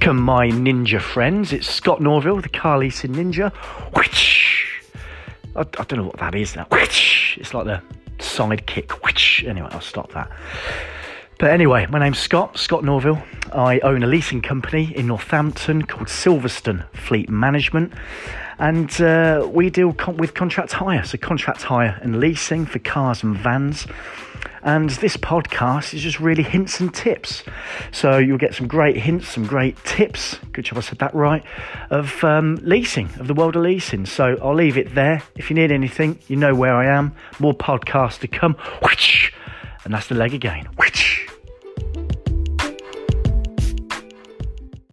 Welcome, my ninja friends. It's Scott Norville, the car leasing ninja. Which I, I don't know what that is now. Which it's like the sidekick. Which anyway, I'll stop that. But anyway, my name's Scott, Scott Norville. I own a leasing company in Northampton called Silverstone Fleet Management. And uh, we deal with contract hire, so contract hire and leasing for cars and vans. And this podcast is just really hints and tips. So you'll get some great hints, some great tips. Good job I said that right. Of um, leasing, of the world of leasing. So I'll leave it there. If you need anything, you know where I am. More podcasts to come. And that's the leg again.